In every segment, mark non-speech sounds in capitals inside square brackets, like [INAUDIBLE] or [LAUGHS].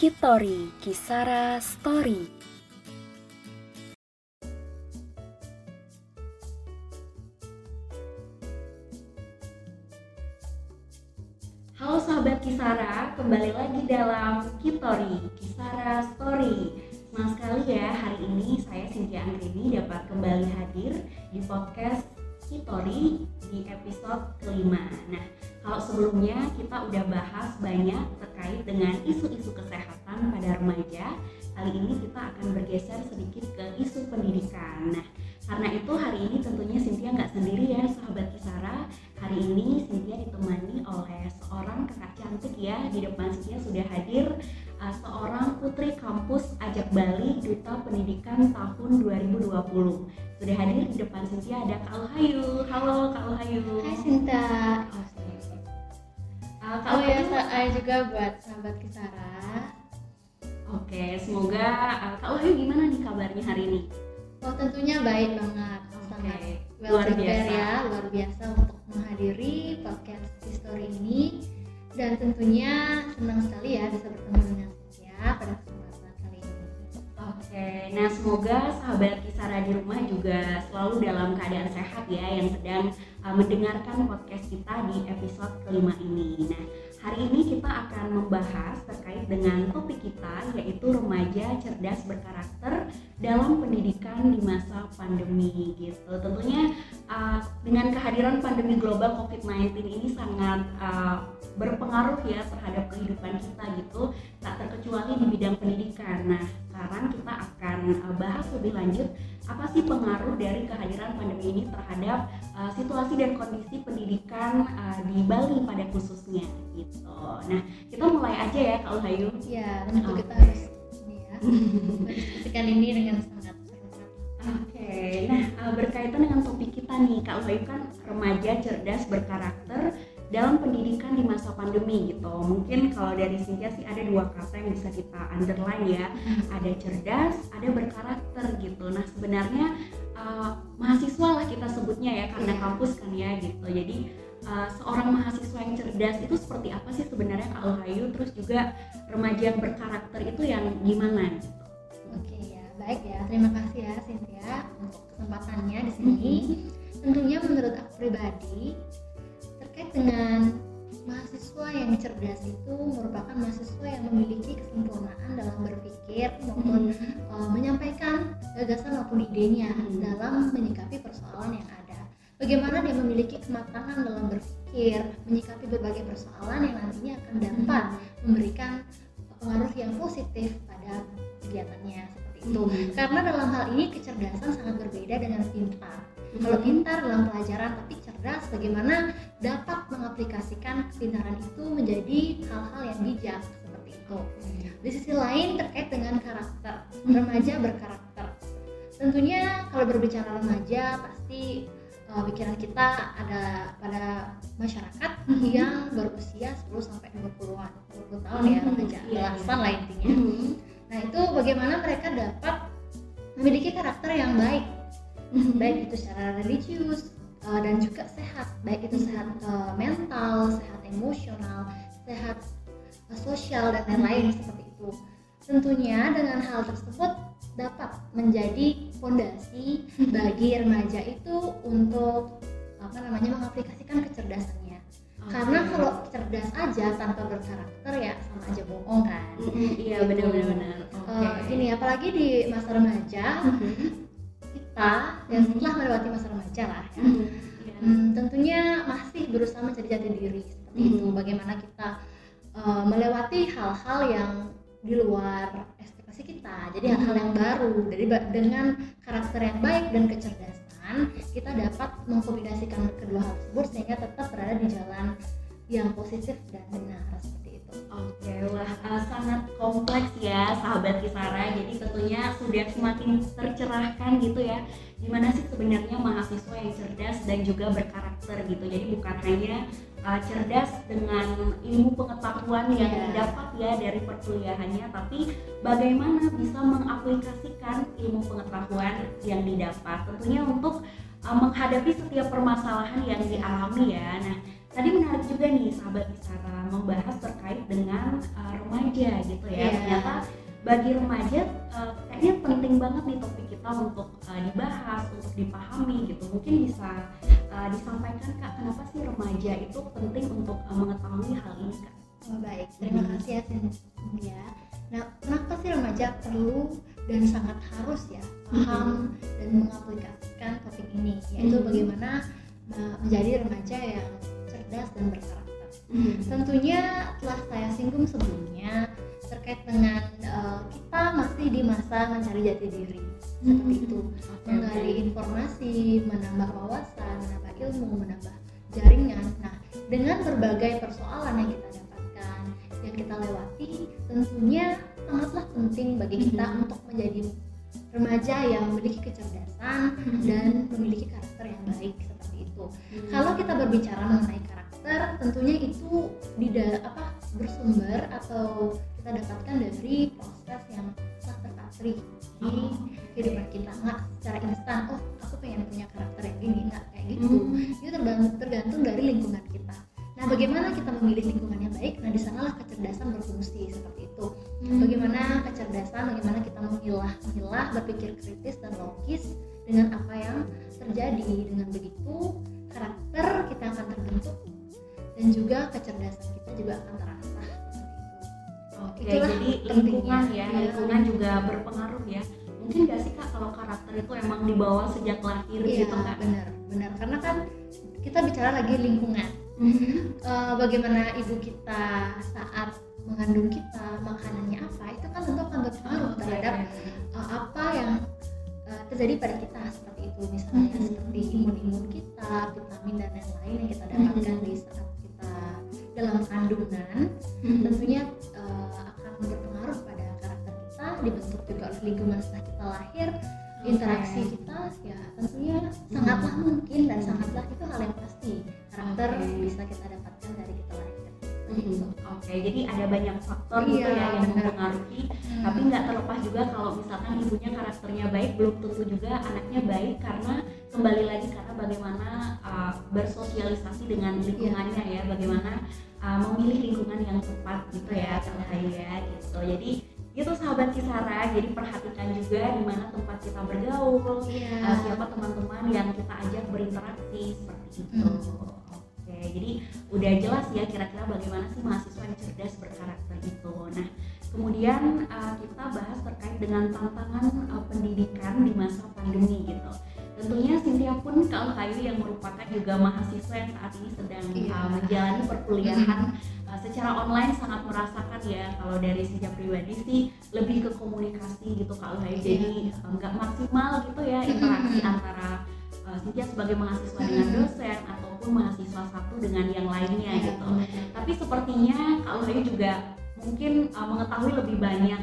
Kitori Kisara Story. Halo sahabat Kisara, kembali lagi dalam Kitori Kisara Story. Senang sekali ya hari ini saya Cynthia Anggrini dapat kembali hadir di podcast Kitori di episode kelima. Nah, kalau sebelumnya kita udah bahas banyak terkait dengan isu-isu kesehatan pada remaja, kali ini kita akan bergeser sedikit ke isu pendidikan. Nah, karena itu hari ini tentunya Cynthia nggak sendiri ya sahabat Kisara. Hari ini Cynthia ditemani oleh seorang kakak cantik ya. Di depan Cynthia sudah hadir uh, seorang putri kampus Ajak Bali Duta Pendidikan tahun 2020. Sudah hadir di depan Cynthia ada Kak Luhayu. Halo Kak Luhayu. Hai Sinta. Oke. Uh, Kak Oh ya, saya juga buat sahabat Kisara. Oke, semoga uh, Kak Luhayu gimana nih kabarnya hari ini? Oh tentunya baik banget, sangat Oke, well luar biasa. ya, luar biasa untuk menghadiri podcast history ini. Dan tentunya senang sekali ya bisa bertemu dengan pada kesempatan kali ini. Oke, nah semoga sahabat Kisara di rumah juga selalu dalam keadaan sehat ya yang sedang uh, mendengarkan podcast kita di episode kelima ini. Nah, hari ini kita akan membahas terkait dengan topik kita yaitu remaja cerdas berkarakter dalam pendidikan di masa pandemi gitu. Tentunya uh, dengan kehadiran pandemi global COVID-19 ini sangat uh, berpengaruh ya terhadap kehidupan kita gitu tak terkecuali di bidang pendidikan. Nah, sekarang kita akan uh, bahas lebih lanjut apa sih pengaruh dari kehadiran pandemi ini terhadap uh, situasi dan kondisi pendidikan uh, di Bali pada khususnya gitu. Nah, kita mulai aja ya Kak Ulhayu. Ya, tentu kita Oke. harus ini ya, [LAUGHS] mendiskusikan ini dengan sangat. Oke, nah uh, berkaitan dengan topik kita nih, Kak Ulhayu kan remaja cerdas berkarakter dalam pendidikan di masa pandemi gitu. Mungkin kalau dari Cynthia sih ada dua kata yang bisa kita underline ya, ada cerdas, ada berkarakter gitu. Nah sebenarnya uh, mahasiswa lah kita sebutnya ya karena Iya. kampus kan ya gitu. Jadi uh, seorang mahasiswa yang cerdas itu seperti apa sih sebenarnya Kak Ulhayu? Terus juga remaja yang berkarakter itu yang gimana? Gitu. Oke ya, baik ya. Terima kasih ya Cynthia untuk kesempatannya di sini. Tentunya menurut aku pribadi dengan mahasiswa yang cerdas itu merupakan mahasiswa yang memiliki kesempurnaan dalam berpikir maupun uh, menyampaikan gagasan maupun idenya Hmm. dalam menyikapi persoalan yang ada. Bagaimana dia memiliki kematangan dalam berpikir, menyikapi berbagai persoalan yang nantinya akan dapat memberikan pengaruh yang positif pada kegiatannya seperti itu. Hmm. Karena dalam hal ini kecerdasan sangat berbeda dengan pintar. Hmm. Kalau pintar dalam pelajaran tapi cerdas bagaimana dapat mengaplikasikan kepintaran itu menjadi hal-hal yang bijak seperti itu. Di sisi lain terkait dengan karakter, remaja berkarakter. Tentunya kalau berbicara remaja pasti uh, pikiran kita ada pada masyarakat yang berusia 10 sampai 20-an, 20 tahun ya Mhm, remaja, iya, belasan lah intinya. Mhm. Nah itu bagaimana mereka dapat memiliki karakter yang baik, baik itu secara religius uh, dan juga sehat, baik itu sehat uh, mental, sehat emosional, sehat uh, sosial dan lain-lain seperti itu. Tentunya dengan hal tersebut dapat menjadi fondasi bagi remaja itu untuk apa namanya mengaplikasikan kecerdasannya. Karena kalau cerdas aja tanpa berkarakter ya sama aja bohong kan. Mhm, iya benar-benar benar. Oke. Eh, gini apalagi di masa remaja Mhm. kita yang setelah melewati masa remaja lah ya, Mhm. Hmm, tentunya masih berusaha mencari jati diri seperti itu Mhm. bagaimana kita eh, melewati hal-hal yang di luar ekspektasi kita jadi hal-hal yang baru jadi dengan karakter yang baik dan kecerdasan kita dapat mengkombinasikan kedua hal tersebut sehingga tetap berada di jalan yang positif dan benar seperti Oke, wah uh, sangat kompleks ya sahabat Kisara. Jadi tentunya sudah semakin tercerahkan gitu ya. Gimana sih sebenarnya mahasiswa yang cerdas dan juga berkarakter gitu. Jadi bukan hanya uh, cerdas dengan ilmu pengetahuan yang Iya. didapat ya dari perkuliahannya, tapi bagaimana bisa mengaplikasikan ilmu pengetahuan yang didapat. Tentunya untuk uh, menghadapi setiap permasalahan yang dialami ya. Nah, tadi menarik juga nih sahabat Isara membahas terkait dengan uh, remaja gitu ya. Iya. Ternyata bagi remaja uh, kayaknya penting banget nih topik kita untuk uh, dibahas, untuk dipahami gitu. Mungkin bisa uh, disampaikan kak, kenapa sih remaja itu penting untuk uh, mengetahui hal ini kak? Oh, baik, terima Hmm. kasih ya Cynthia. Nah, kenapa sih remaja perlu dan sangat harus ya paham dan mengaplikasikan topik ini, yaitu Hmm. bagaimana uh, menjadi remaja yang cerdas dan berkarakter. Hmm. Tentunya telah saya singgung sebelumnya terkait dengan uh, kita masih di masa mencari jati diri seperti itu, menggali informasi, menambah wawasan, menambah ilmu, menambah jaringan. Nah, dengan berbagai persoalan yang kita dapatkan, yang kita lewati, tentunya sangatlah penting bagi kita Mhm. untuk menjadi remaja yang memiliki kecerdasan dan memiliki karakter yang baik seperti itu. Kalau kita berbicara mengenai karakter, tentunya itu tidak apa bersumber atau kita dapatkan dari proses yang telah terpatri di kehidupan kita nggak secara instan. Oh, aku pengen punya karakter yang ini nggak kayak gitu. Hmm. Itu tergantung, tergantung dari lingkungan kita. Nah, bagaimana kita memilih lingkungan yang baik? Nah, di sanalah kecerdasan berfungsi seperti itu. Hmm. Bagaimana kecerdasan, bagaimana kita memilah, memilah, berpikir kritis dan logis dengan apa yang terjadi. Dengan begitu, karakter kita akan terbentuk dan juga kecerdasan kita juga akan itu. Oke, Itulah jadi lingkungan ya, Iya. lingkungan juga berpengaruh ya. Mungkin gak sih kak kalau karakter itu emang dibawa sejak lahir Iya, gitu kak? benar, benar. Karena kan kita bicara lagi lingkungan. Eh, bagaimana ibu kita saat mengandung kita, makanannya apa, itu kan tentu akan berpengaruh Oke. terhadap uh, apa yang uh, terjadi pada kita seperti itu misalnya Mhm. seperti imun-imun kita, vitamin dan lain-lain yang kita dapatkan Mhm. di saat kita dalam kandungan Mhm. tentunya uh, akan berpengaruh pada karakter kita dibentuk juga oleh lingkungan setelah kita lahir interaksi kita ya tentunya sangatlah mungkin dan sangatlah itu hal yang pasti karakter Oke. bisa kita dapatkan dari kita lahir itu. Oke, jadi ada banyak faktor gitu Iya, ya yang benar. mempengaruhi. Tapi nggak terlepas juga kalau misalkan ibunya karakternya baik, belum tentu juga anaknya baik karena kembali lagi karena bagaimana uh, bersosialisasi dengan lingkungannya ya, bagaimana uh, memilih lingkungan yang tepat gitu ya, Kak Rahayu ya gitu. Jadi gitu sahabat Kisara, jadi perhatikan juga di mana tempat kita bergaul, Iya. uh, siapa teman-teman yang kita ajak berinteraksi seperti itu. Hmm. Oke, jadi udah jelas ya kira-kira bagaimana sih mahasiswa yang cerdas berkarakter itu. Nah, kemudian uh, kita bahas terkait dengan tantangan uh, pendidikan di masa pandemi gitu. Tentunya Cynthia pun kalau Kayu yang merupakan juga mahasiswa yang saat ini sedang Iya. uh, menjalani perkuliahan uh, secara online sangat merasakan ya kalau dari sejak pribadi sih lebih ke komunikasi gitu kalau Kayu jadi uh, nggak maksimal gitu ya interaksi antara uh, Cynthia sebagai mahasiswa dengan dosen ataupun mahasiswa satu dengan yang lainnya Iya, gitu. Tapi sepertinya kalau Hayu juga mungkin uh, mengetahui lebih banyak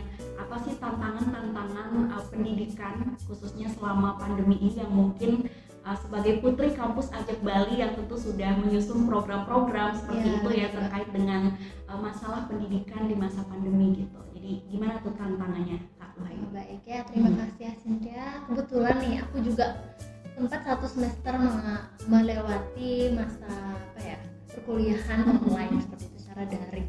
apa sih tantangan-tantangan uh, pendidikan khususnya selama pandemi ini yang mungkin uh, sebagai putri kampus Ajak Bali yang tentu sudah menyusun program-program seperti Iya, itu ya terkait dengan uh, masalah pendidikan di masa pandemi gitu. Jadi gimana tuh tantangannya Kak Wahyu? Oh, baik ya, terima Hmm. kasih ya Cynthia. Kebetulan nih aku juga sempat satu semester melewati masa apa ya perkuliahan [LAUGHS] online seperti itu Oke, oke.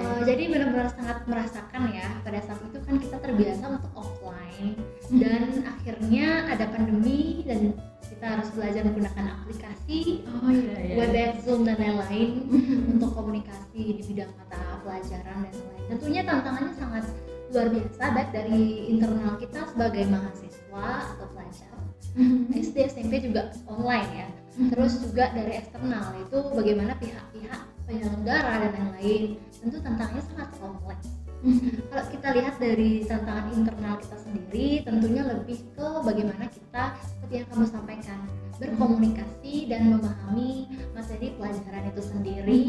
Eh, jadi benar-benar sangat merasakan ya pada saat itu kan kita terbiasa untuk offline Hmm. dan akhirnya ada pandemi dan kita harus belajar menggunakan aplikasi oh iya iya. WebEx, Zoom dan lain-lain Mhm. untuk komunikasi di bidang mata pelajaran dan lain. Tentunya tantangannya sangat luar biasa baik dari internal kita sebagai mahasiswa atau pelajar Mhm. SD SMP juga online ya. Terus juga dari eksternal itu bagaimana pihak-pihak penyelenggara dan lain-lain. Tentu tantangannya sangat kompleks. Mhm. Kalau kita lihat dari tantangan internal kita sendiri, tentunya lebih ke bagaimana kita seperti yang kamu sampaikan berkomunikasi dan memahami materi pelajaran itu sendiri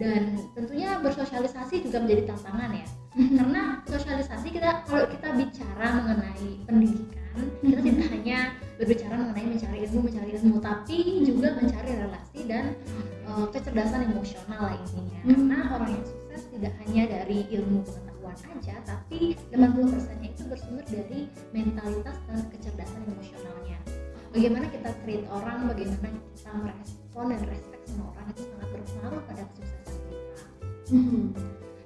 dan tentunya bersosialisasi juga menjadi tantangan ya karena sosialisasi kita kalau kita bicara mengenai pendidikan kita tidak hanya berbicara mengenai mencari ilmu mencari ilmu tapi juga mencari relasi dan eh, kecerdasan emosional lah intinya Hmm. karena orang yang sukses tidak hanya dari ilmu pengetahuan aja tapi 80% nya itu bersumber dari mentalitas dan kecerdasan emosionalnya bagaimana kita treat orang bagaimana kita merespon dan respect sama orang itu sangat berpengaruh pada kesuksesan kita Mhm.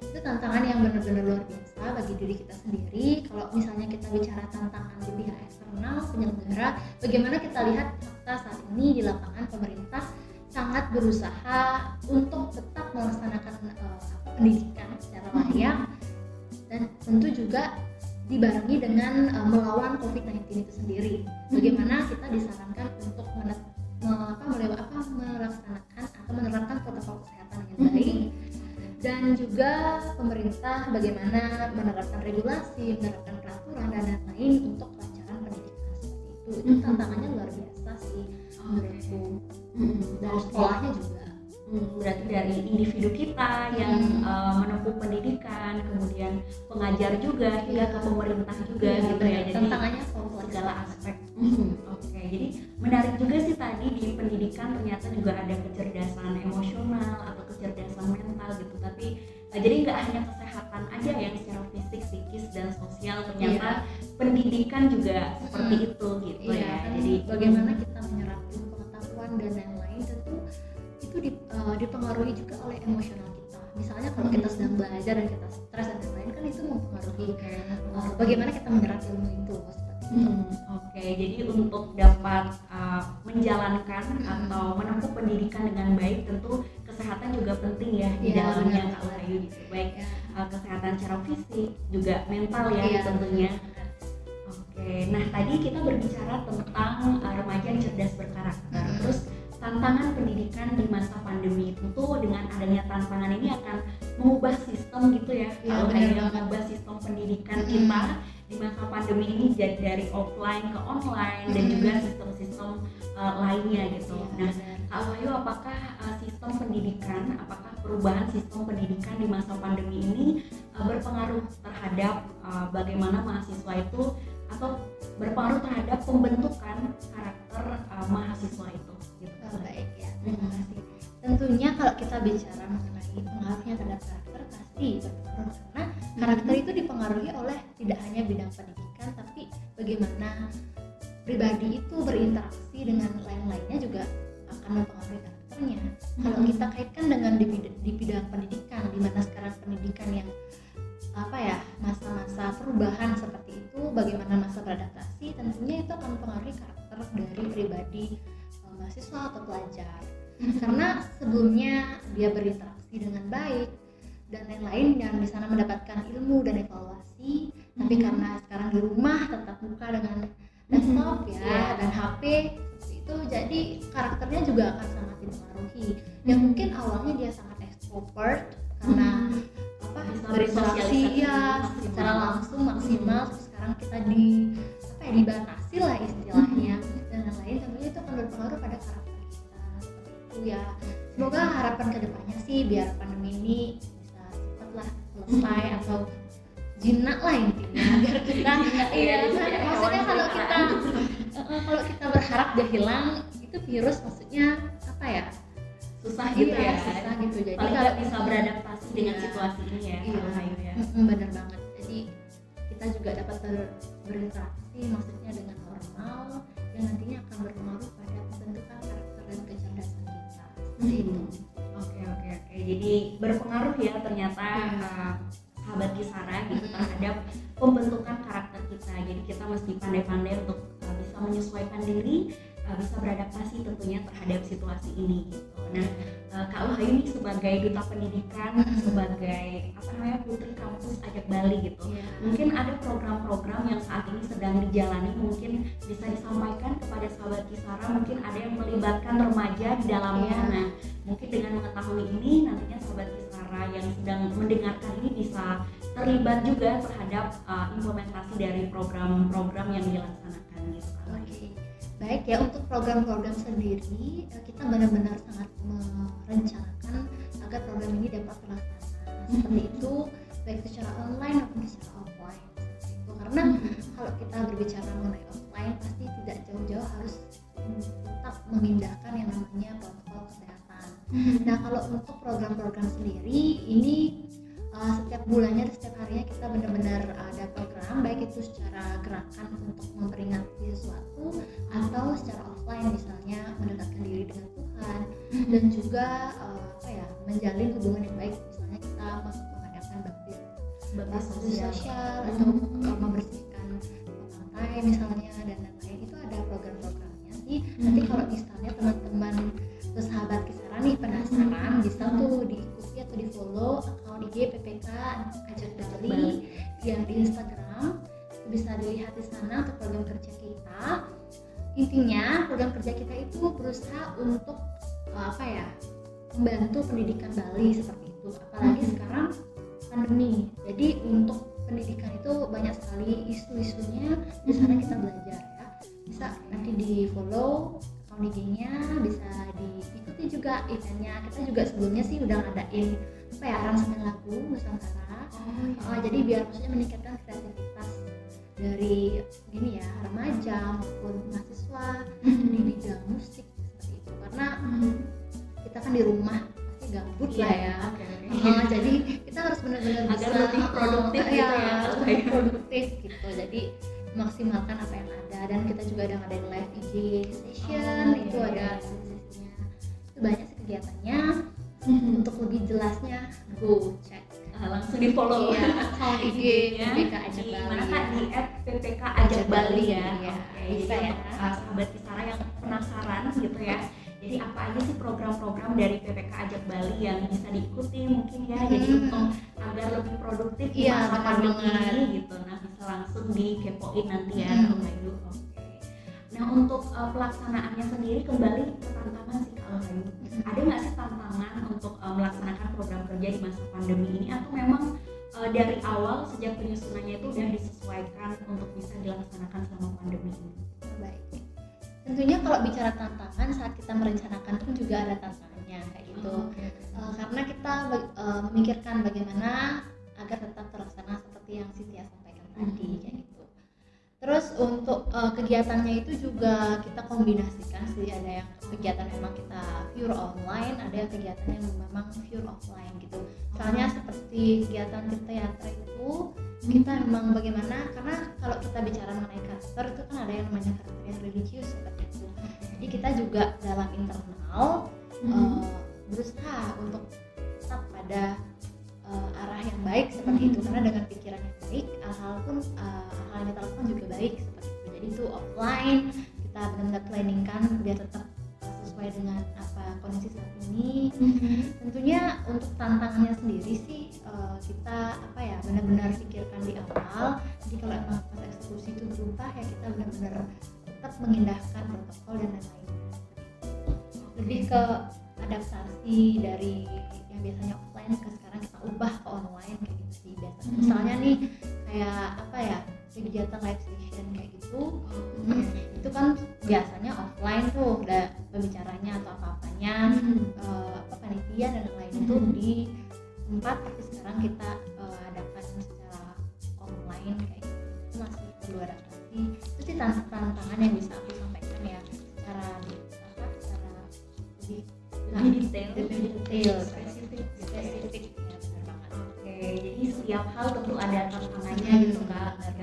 Itu tantangan yang benar-benar luar biasa bagi diri kita sendiri. Kalau misalnya kita bicara tantangan di pihak eksternal penyelenggara bagaimana kita lihat fakta saat ini di lapangan pemerintah sangat berusaha untuk tetap melaksanakan apa, pendidikan secara layak dan tentu juga dibarengi dengan eh, melawan COVID-19 itu sendiri. Bagaimana kita disarankan untuk menet- me- apa, melaksanakan atau menerapkan protokol kesehatan yang baik dan juga pemerintah bagaimana menerapkan regulasi, menerapkan peraturan dan lain-lain untuk kelancaran pendidikan seperti itu. Itu Mhm. tantangannya luar biasa sih menurutku. Mhm. Dan sekolahnya juga. Hmm, berarti dari individu kita yang Hmm. uh, menempuh pendidikan, kemudian pengajar juga hingga ke pemerintah juga Iya, gitu ya. Jadi tantangannya kompleks. segala aspek. Hmm, Oke, jadi menarik juga sih tadi di pendidikan ternyata juga ada kecerdasan emosional atau kecerdasan mental gitu. Tapi uh, jadi nggak hanya kesehatan aja yang secara fisik, psikis dan sosial ternyata pendidikan juga seperti Hmm. itu gitu Iya, ya. Jadi bagaimana kita menyerap ilmu pengetahuan dan itu di- eh, dipengaruhi juga oleh emosional kita. Misalnya kalau kita sedang belajar dan kita stres dan lain-lain kan itu mempengaruhi eh, bagaimana kita menyerap ilmu itu. Hmm, Oke, jadi untuk dapat uh, menjalankan Hmm. atau menempuh pendidikan dengan baik, tentu kesehatan juga penting ya di Iya, dalamnya. Kak Wahyu gitu. Baik Ya. uh, kesehatan secara fisik, juga mental ya Iya, tentunya. Oke, nah tadi kita berbicara tentang uh, remaja yang cerdas berkarakter. Hmm. Terus tantangan pendidikan di masa pandemi tentu dengan adanya tantangan ini akan mengubah sistem gitu ya. Kalau benar mengubah sistem pendidikan Hmm. kita di masa pandemi ini jadi dari offline ke online dan Hmm. juga sistem-sistem uh, lainnya gitu. Iya, Nah. Kak Wahyu, apakah uh, sistem pendidikan, apakah perubahan sistem pendidikan di masa pandemi ini uh, berpengaruh terhadap uh, bagaimana mahasiswa itu atau berpengaruh terhadap pembentukan karakter uh, mahasiswa itu? Oh, baik ya, terima kasih. Tentunya kalau kita bicara mengenai pengaruhnya terhadap karakter pasti berpengaruh karena karakter itu dipengaruhi oleh tidak hanya bidang pendidikan tapi bagaimana pribadi itu berinteraksi dengan lain-lainnya juga akan mempengaruhi karakternya. Kalau kita kaitkan dengan di, bid- di bidang pendidikan, di mana sekarang pendidikan yang apa ya masa-masa perubahan seperti itu, bagaimana masa beradaptasi, tentunya itu akan mempengaruhi karakter dari pribadi mahasiswa atau pelajar. Karena sebelumnya dia berinteraksi dengan baik dan lain-lain yang di sana mendapatkan ilmu dan evaluasi, tapi Mhm. karena sekarang di rumah tetap muka dengan laptop ya Iya. dan HP itu jadi karakternya juga akan sangat dipengaruhi yang Mhm. mungkin awalnya dia sangat extrovert karena apa berinteraksi ya secara langsung maksimal terus sekarang kita di apa ya dibatasi lah istilahnya dan lain-lain tentunya itu akan berpengaruh pada karakter kita seperti itu ya semoga harapan ke depannya sih biar pandemi ini bisa cepatlah selesai atau jinak lah intinya [LAUGHS] biar kita ya, iya jadi kan? kayak maksudnya kalau kita peliharaan. eh, kalau kita berharap dia hilang itu virus maksudnya apa ya susah gitu Iya, ya. susah gitu jadi Paling kalau bisa beradaptasi dengan Iya. situasi ini ya, Iya. Wahyu ya. Benar banget jadi kita juga dapat ber- berinteraksi maksudnya dengan normal yang nantinya akan berpengaruh pada pembentukan karakter dan kecerdasan kita seperti itu Oke oke oke. Jadi berpengaruh ya ternyata Hmm. uh, sahabat Kisara gitu Hmm. terhadap pembentukan karakter kita. Jadi kita mesti pandai-pandai untuk uh, bisa menyesuaikan diri, bisa beradaptasi tentunya terhadap situasi ini. Gitu. Nah, uh, Kak Wahyu ini sebagai duta pendidikan, Hmm. sebagai apa namanya putri kampus Ajak Bali gitu. Iya. Mungkin ada program-program yang saat ini sedang dijalani mungkin bisa disampaikan kepada sahabat Kisara mungkin ada yang melibatkan remaja di dalamnya. Iya. Nah, mungkin dengan mengetahui ini nantinya sahabat Kisara yang sedang mendengarkan ini bisa terlibat juga terhadap uh, implementasi dari program-program yang dilaksanakan gitu. Oke, baik ya untuk program-program sendiri eh, kita benar-benar sangat merencanakan agar program ini dapat terlaksana. Seperti itu baik secara online maupun secara offline. Seperti itu. Karena kalau kita berbicara mengenai offline pasti tidak jauh-jauh harus tetap mengindahkan yang namanya protokol kesehatan. Nah kalau untuk program-program sendiri ini uh, setiap bulannya atau setiap harinya kita benar-benar eh, ada program baik itu secara gerakan untuk memperingati sesuatu atau secara offline misalnya mendekatkan diri dengan Tuhan dan juga uh, apa ya menjalin hubungan yang baik misalnya kita masuk mengadakan bakti bakti sosial, atau uh, membersihkan pantai misalnya dan lain-lain itu ada program-programnya sih. Nanti kalau misalnya teman atau di follow akun IG PPK Ajak Bali Bali. yang di Instagram. Bisa dilihat di sana untuk program kerja kita. Intinya program kerja kita itu berusaha untuk uh, apa ya membantu pendidikan Bali seperti itu. Apalagi Hmm. sekarang pandemi. Jadi untuk pendidikan itu banyak sekali isu-isunya. Di sana kita belajar ya. Bisa nanti di follow akun IG-nya bisa diikuti juga eventnya. Kita juga sebelumnya sih udah ngadain apa ya aransemen lagu Nusantara. Oh, Uh, jadi biar maksudnya meningkatkan kreativitas dari gini ya remaja maupun mahasiswa di bidang musik seperti itu. Karena kita kan di rumah pasti gabut lah ya. Oke, oke. Uh, jadi kita harus benar-benar bisa lebih uh, produktif uh, gitu ya, kayak. produktif gitu. Jadi maksimalkan apa yang ada dan kita juga ada ngadain live IG session Oh, itu iya, ada iya. sesi-sesinya itu banyak sih kegiatannya Mhm. untuk lebih jelasnya go check Ah, langsung di follow Iya, akun IG IG-nya PPK Ajak Bali. mana kak di app PPK Ajak Bali ya. iya. Oke, Bisa jadi ya. untuk uh, sahabat Kisara yang penasaran gitu ya. Jadi apa aja sih program-program dari PPK Ajak Bali yang bisa diikuti mungkin ya. Jadi Hmm. untuk agar lebih produktif di Iya, masa pandemi ini gitu. Nah bisa langsung dikepoin nanti ya Hmm. Kak Bayu. Oke. Nah untuk uh, pelaksanaannya sendiri kembali ke tantangan sih Kak Bayu. Ada nggak sih tantangan untuk uh, melaksanakan program kerja di masa pandemi ini atau memang uh, dari awal sejak penyusunannya itu udah disesuaikan untuk bisa dilaksanakan selama pandemi ini? baik tentunya kalau bicara tantangan saat kita merencanakan pun juga ada tantangannya kayak gitu. Eh, karena kita eh, memikirkan bagaimana terus untuk eh, kegiatannya itu juga kita kombinasikan sih. Ada yang kegiatan memang kita pure online ada yang kegiatan yang memang pure offline gitu. Misalnya seperti kegiatan teater itu kita memang bagaimana karena kalau kita bicara mengenai karakter itu kan ada yang namanya karakter yang religius seperti itu. Jadi kita juga dalam internal Mhm. eh, berusaha untuk tetap pada eh, arah yang baik seperti itu. Karena dengan pikiran yang baik hal-hal pun eh, hal yang kita lakukan juga baik seperti itu. Jadi itu offline kita benar-benar planningkan biar tetap sesuai dengan apa kondisi saat ini. Tentunya untuk tantangannya sendiri sih eh, kita apa ya benar-benar pikirkan di awal. Jadi kalau emang pas eksekusi itu berubah ya kita benar-benar tetap mengindahkan protokol dan lain-lain. Lebih ke adaptasi dari yang biasanya offline ke sekarang kita ubah ke online kayak gitu sih biasa. Hmm. misalnya nih kayak apa ya kegiatan live session kayak gitu. Hmm, itu kan biasanya offline tuh ada pembicaranya atau apa-apanya eh, apa panitia dan lain-lain itu Mhm. di tempat tapi sekarang kita eh, adakan secara online kayak gitu. Itu masih perlu adaptasi. Itu sih tant- tantangan yang bisa aku sampaikan ya secara di- apa secara lebih Lebih detail, lebih detail spesifik, spesifik setiap hal tentu ada tantangannya Hmm. gitu kak. Kak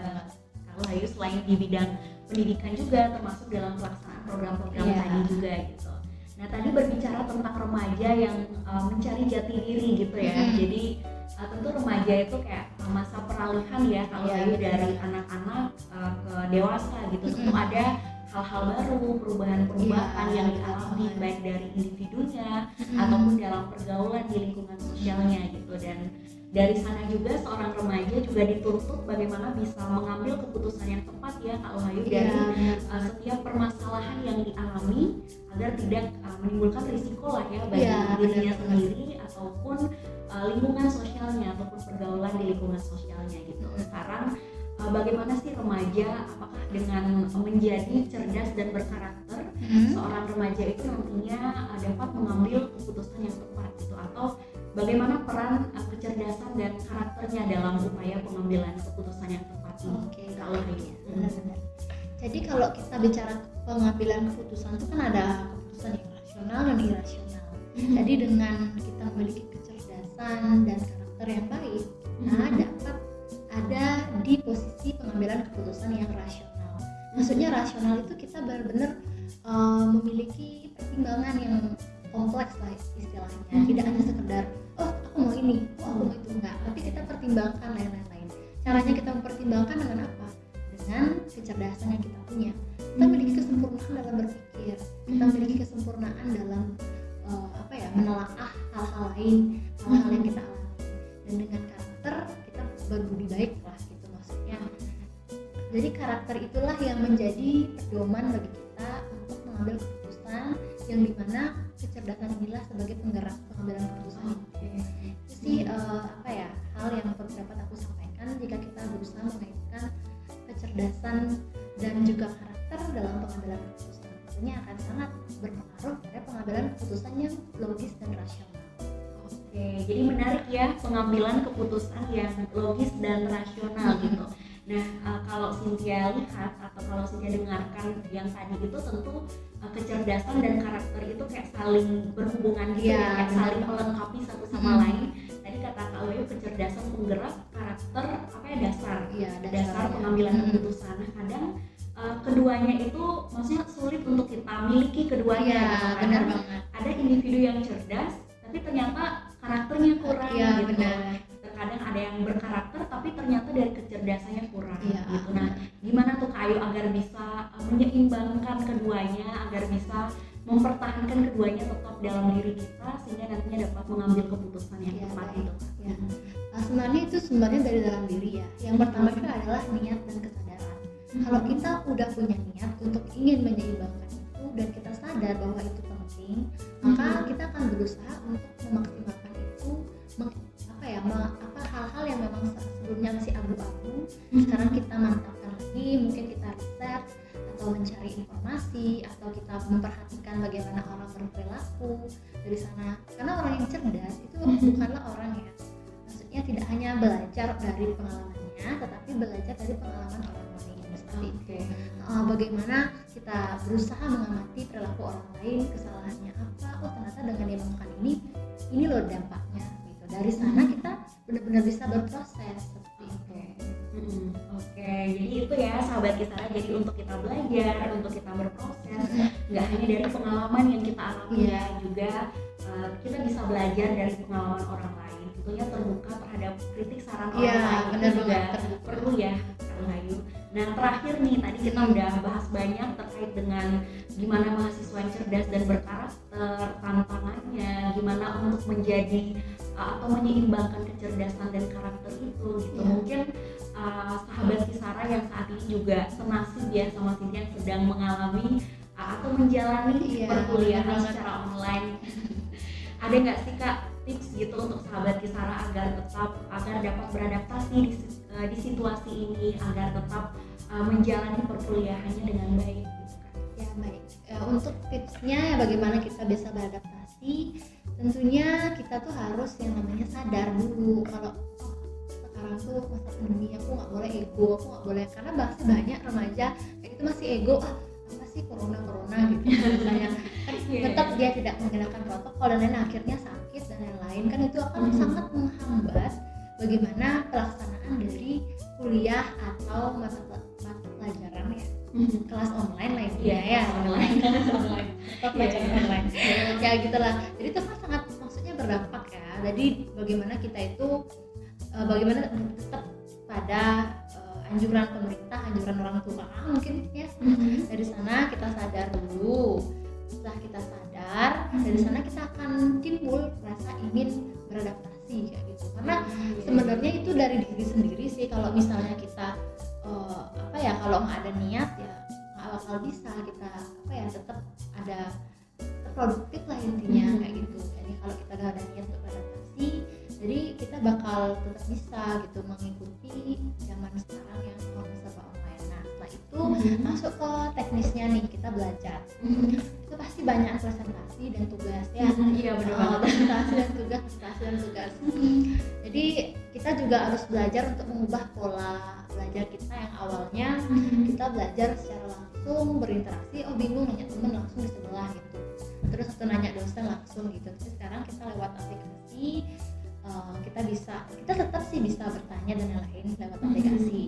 Kak Layu selain di bidang pendidikan juga, termasuk dalam pelaksanaan program-program Iya. tadi juga gitu. Nah tadi berbicara tentang remaja yang uh, mencari jati diri gitu ya. Hmm. Jadi uh, tentu remaja itu kayak masa peralihan ya kalau Iya, Layu betul. dari anak-anak uh, ke dewasa gitu. Tentu Hmm. ada hal-hal baru, perubahan-perubahan Iya, yang dialami baik dari individunya Hmm. ataupun dalam pergaulan di lingkungan sosialnya gitu dan dari sana juga seorang remaja juga dituntut bagaimana bisa mengambil keputusan yang tepat ya kalau Hayu Iya, dari uh, setiap permasalahan yang dialami agar tidak uh, menimbulkan risiko lah ya bagi Iya, dirinya sendiri ataupun uh, lingkungan sosialnya ataupun pergaulan di lingkungan sosialnya gitu. Sekarang uh, bagaimana sih remaja apakah dengan menjadi cerdas dan berkarakter Hmm. seorang remaja itu nantinya uh, dapat mengambil keputusan yang tepat gitu atau bagaimana peran uh, kecerdasan dan karakternya dalam upaya pengambilan keputusan yang tepat? Ini Oke, kalau ini benar-benar. Jadi kalau kita bicara pengambilan keputusan itu kan ada keputusan yang rasional dan irasional. Jadi dengan kita memiliki kecerdasan dan karakter yang baik, kita dapat ada di posisi pengambilan keputusan yang rasional. Maksudnya rasional itu kita benar-benar uh, memiliki pertimbangan yang kompleks lah istilahnya. Tidak hanya sekedar mau ini. Oh aku mau itu enggak. Tapi kita pertimbangkan lain-lain. Caranya kita mempertimbangkan dengan apa? Dengan kecerdasan yang kita punya. Kita memiliki kesempurnaan dalam berpikir. Kita memiliki kesempurnaan dalam eh, apa ya menelaah hal-hal lain hal-hal yang kita alami. Dan dengan karakter kita berbudi baik lah gitu maksudnya. Jadi karakter itulah yang menjadi pedoman bagi kita untuk mengambil keputusan yang di mana kecerdasan inilah sebagai penggerak pengambilan keputusan Oke. itu sih eh, apa ya hal yang perlu dapat aku sampaikan jika kita berusaha mengaitkan kecerdasan dan juga karakter dalam pengambilan keputusan tentunya akan sangat berpengaruh pada pengambilan keputusan yang logis dan rasional Oke, jadi menarik ya pengambilan keputusan yang logis dan rasional Mhm. gitu. Nah, eh, kalau Cynthia lihat atau kalau Cynthia dengarkan yang tadi itu tentu kecerdasan dan karakter itu kayak saling berhubungan gitu ya, kayak benar saling melengkapi satu sama Mhm. lain. Tadi kata Kak Wayu kecerdasan penggerak, karakter apa ya dasar. iya dasar pengambilan Mhm. keputusan. Nah, kadang eh, keduanya itu maksudnya sulit untuk kita miliki keduanya. iya gitu. benar Kadang banget ada individu yang cerdas tapi ternyata karakternya kurang iya gitu benar terkadang ada yang berkarakter tapi ternyata dari kecerdasannya kurang iya gitu nah gimana tuh Kak Ayu agar bisa uh, menyeimbangkan keduanya agar bisa mempertahankan keduanya tetap dalam diri kita sehingga nantinya dapat mengambil keputusan yang Iya, tepat itu. Ya. Nah, sebenarnya itu sebenarnya dari dalam diri ya. Yang pertama itu adalah niat dan kesadaran. Kalau kita udah punya niat untuk ingin menyeimbangkan itu dan kita sadar bahwa itu penting, maka kita akan berusaha untuk memaksimalkan itu, apa ya, me- apa hal-hal yang memang se- sebelumnya masih abu-abu, sekarang kita mantapkan lagi, mungkin kita riset atau mencari informasi atau kita memperhatikan bagaimana orang berperilaku dari sana. Karena orang yang cerdas itu bukanlah orang ya maksudnya tidak hanya belajar dari pengalamannya tetapi belajar dari pengalaman orang lain. Seperti itu. Oke. Uh, bagaimana kita berusaha mengamati perilaku orang lain kesalahannya apa oh ternyata dengan dia melakukan ini ini loh dampaknya dari sana kita benar-benar bisa berproses seperti itu. Oke, jadi itu ya sahabat Kisara. Jadi untuk kita belajar, untuk kita berproses, nggak hanya dari pengalaman yang kita alami ya, juga uh, kita bisa belajar dari pengalaman orang lain. Tentunya terbuka terhadap kritik saran orang Iya, lain benar itu juga terbuka. perlu ya, Kak Bayu. Nah terakhir nih, tadi kita Hmm. udah bahas banyak terkait dengan gimana mahasiswa yang cerdas dan berkarakter, tantangannya, gimana untuk menjadi atau menyeimbangkan kecerdasan dan karakter itu gitu. Iya. Mungkin uh, sahabat Kisara yang saat ini juga senasib ya sama Cynthia yang sedang mengalami uh, atau menjalani Iya, perkuliahan secara online. [LAUGHS] Ada nggak sih kak tips gitu untuk sahabat Kisara agar tetap agar dapat beradaptasi di, uh, di situasi ini agar tetap uh, menjalani perkuliahannya dengan baik gitu kan? ya baik Ya, untuk tipsnya ya bagaimana kita bisa beradaptasi tentunya kita tuh harus yang namanya sadar dulu. Kalau oh, sekarang tuh masa pandemi aku nggak boleh ego aku nggak boleh karena bahasa banyak remaja kayak itu masih ego ah apa sih corona corona? gitu. [LAUGHS] Misalnya kan Iya. tetap dia tidak menggunakan protokol dan lain akhirnya sakit dan lain-lain. Kan itu akan Mhm. sangat menghambat bagaimana pelaksanaan dari kuliah atau mata, mata pelajaran ya [LAUGHS] kelas online lah ya kelas online. kelas [LAUGHS] online. Iya. online. Ya gitulah. Jadi itu sangat maksudnya berdampak ya. Jadi bagaimana kita itu eh, bagaimana tetap pada eh, anjuran pemerintah anjuran orang tua. Mungkin ya. Dari sana kita sadar dulu. Setelah kita sadar dari sana kita akan timbul rasa ingin beradaptasi kayak gitu. Karena sebenarnya itu dari diri sendiri sih. Kalau misalnya kita eh, apa ya kalau nggak ada niat ya bakal bisa kita apa ya tetap ada tetap produktif lah intinya Mhm. kayak gitu. Jadi kalau kita udah ada niat untuk beradaptasi jadi kita bakal tetap bisa gitu mengikuti zaman sekarang yang online serba online. Nah setelah itu masuk ke teknisnya nih kita belajar. Itu pasti banyak presentasi dan tugas ya. Iya benar Oh, banget. presentasi dan tugas presentasi dan tugas. Jadi kita juga harus belajar untuk mengubah pola belajar kita yang awalnya. Kita belajar secara langsung berinteraksi oh bingung nanya temen langsung di sebelah gitu. Terus atau nanya dosen langsung gitu. Tapi sekarang kita lewat aplikasi eh, kita bisa kita tetap sih bisa bertanya dan lain-lain lewat Mhm. aplikasi.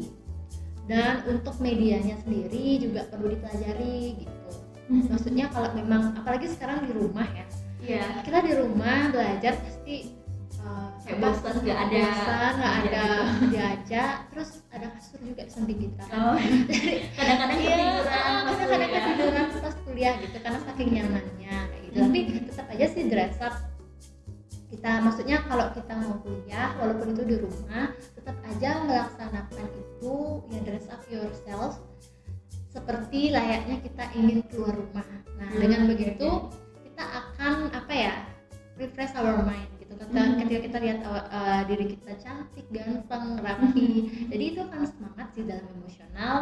Dan untuk medianya sendiri juga perlu dipelajari gitu. Maksudnya kalau memang apalagi sekarang di rumah ya Iya. kita di rumah belajar pasti uh, Kayak bosan nggak ada bosan, nggak ada [LAUGHS] diajak terus ada kasur juga di samping kita Oh, [LAUGHS] kadang-kadang Iya, ketiduran pas kadang-kadang ketiduran pas kuliah gitu karena saking nyamannya kayak gitu. Tapi tetap aja sih dress up kita maksudnya kalau kita mau kuliah walaupun itu di rumah tetap aja melaksanakan itu ya dress up yourself seperti layaknya kita ingin keluar rumah. Nah, Hmm, dengan begitu kita akan apa ya? refresh our mind gitu. Ketika, Hmm. ketika kita lihat uh, diri kita cantik, ganteng, rapi. Jadi itu akan semangat sih dalam emosional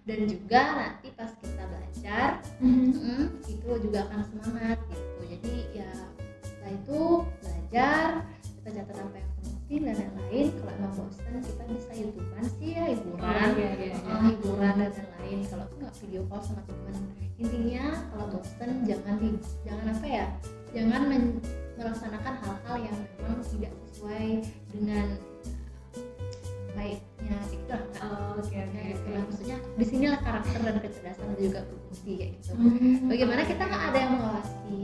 dan juga nanti pas kita belajar Mhm. mm, itu juga akan semangat gitu jadi ya setelah itu belajar kita catat apa yang penting dan lain-lain kalau emang bosan kita bisa youtuber sih ya hiburan Oh, iya, iya, iya. Oh, hiburan dan lain-lain kalau aku nggak video call sama teman intinya kalau bosan jangan di jangan apa ya jangan men- melaksanakan hal-hal yang memang tidak sesuai dengan baiknya gitu lah. Oh, Oke oke Nah, gitu oke. lah. maksudnya di sinilah karakter dan kecerdasan itu juga berfungsi kayak gitu Hmm. bagaimana kita nggak ada yang mengawasi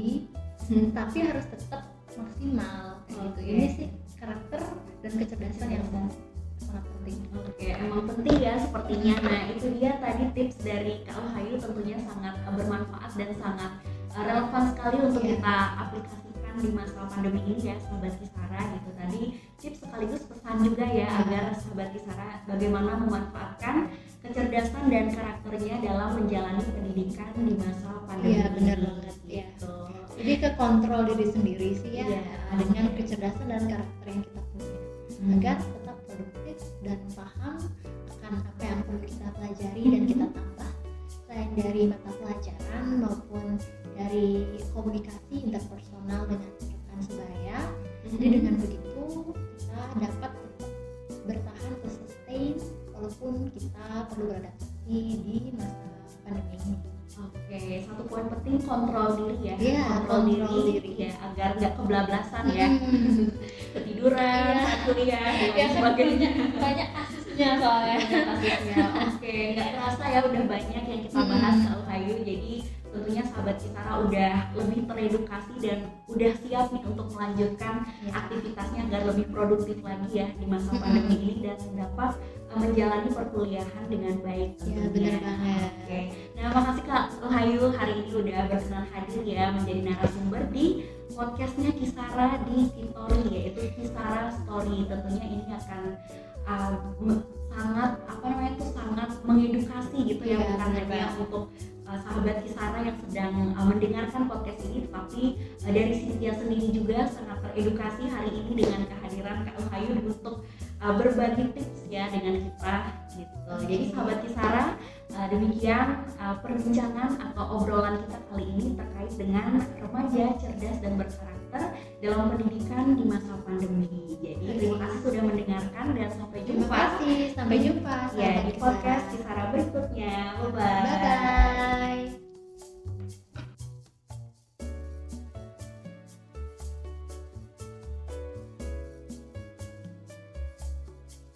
Hmm. tapi harus tetap maksimal kayak gitu ini sih karakter dan kecerdasan yang sangat penting Oke, emang penting ya sepertinya. Nah, itu dia tadi tips dari Kak Wahyu tentunya sangat uh, bermanfaat dan sangat uh, relevan sekali untuk Iya. kita aplikasikan di masa pandemi ini ya, sahabat Kisara gitu. Tadi tips sekaligus pesan juga ya agar sahabat Kisara bagaimana memanfaatkan kecerdasan dan karakternya dalam menjalani pendidikan di masa pandemi Iya, benar banget, iya. gitu. jadi ke kontrol diri sendiri sih ya Iya. dengan kecerdasan dan karakter yang kita punya Hmm. agar tetap produktif dan paham akan apa yang perlu kita pelajari dan kita tambah selain dari mata pelajaran maupun dari komunikasi interpersonal penting kontrol diri ya. Iya, kontrol, kontrol diri, diri. ya agar nggak kebablasan ya. Hmm. [LAUGHS] Ketiduran Iya. saat kuliah dan ya sebagainya. banyak, banyak kasusnya soalnya kasusnya. Oke, nggak terasa ya udah banyak yang kita Hmm. bahas Kak Uhayu. Jadi tentunya sahabat Kisara udah lebih teredukasi dan udah siap nih untuk melanjutkan Ya. aktivitasnya agar lebih produktif lagi ya di masa pandemi ini dan dapat uh, menjalani perkuliahan dengan baik ya tentunya. benar banget Oke, nah makasih Kak Uhayu hari ini udah berkenan hadir ya menjadi narasumber di podcastnya Kisara di Kitori yaitu Kisara Story. Tentunya ini akan uh, me- sangat apa namanya itu sangat mengedukasi gitu ya Iya, bukan hanya untuk uh, sahabat Kisara yang sedang uh, mendengarkan podcast ini, tetapi uh, dari Cynthia sendiri juga sangat teredukasi hari ini dengan kehadiran Kak Uhayu untuk uh, berbagi tips ya dengan kita gitu. Jadi sahabat Kisara Uh, demikian uh, perbincangan atau obrolan kita kali ini terkait dengan remaja cerdas dan berkarakter dalam pendidikan di masa pandemi. Jadi terima kasih sudah mendengarkan dan sampai jumpa. Terima kasih, sampai jumpa. Sampai ya di podcast Kisara berikutnya. Bye bye. bye, -bye.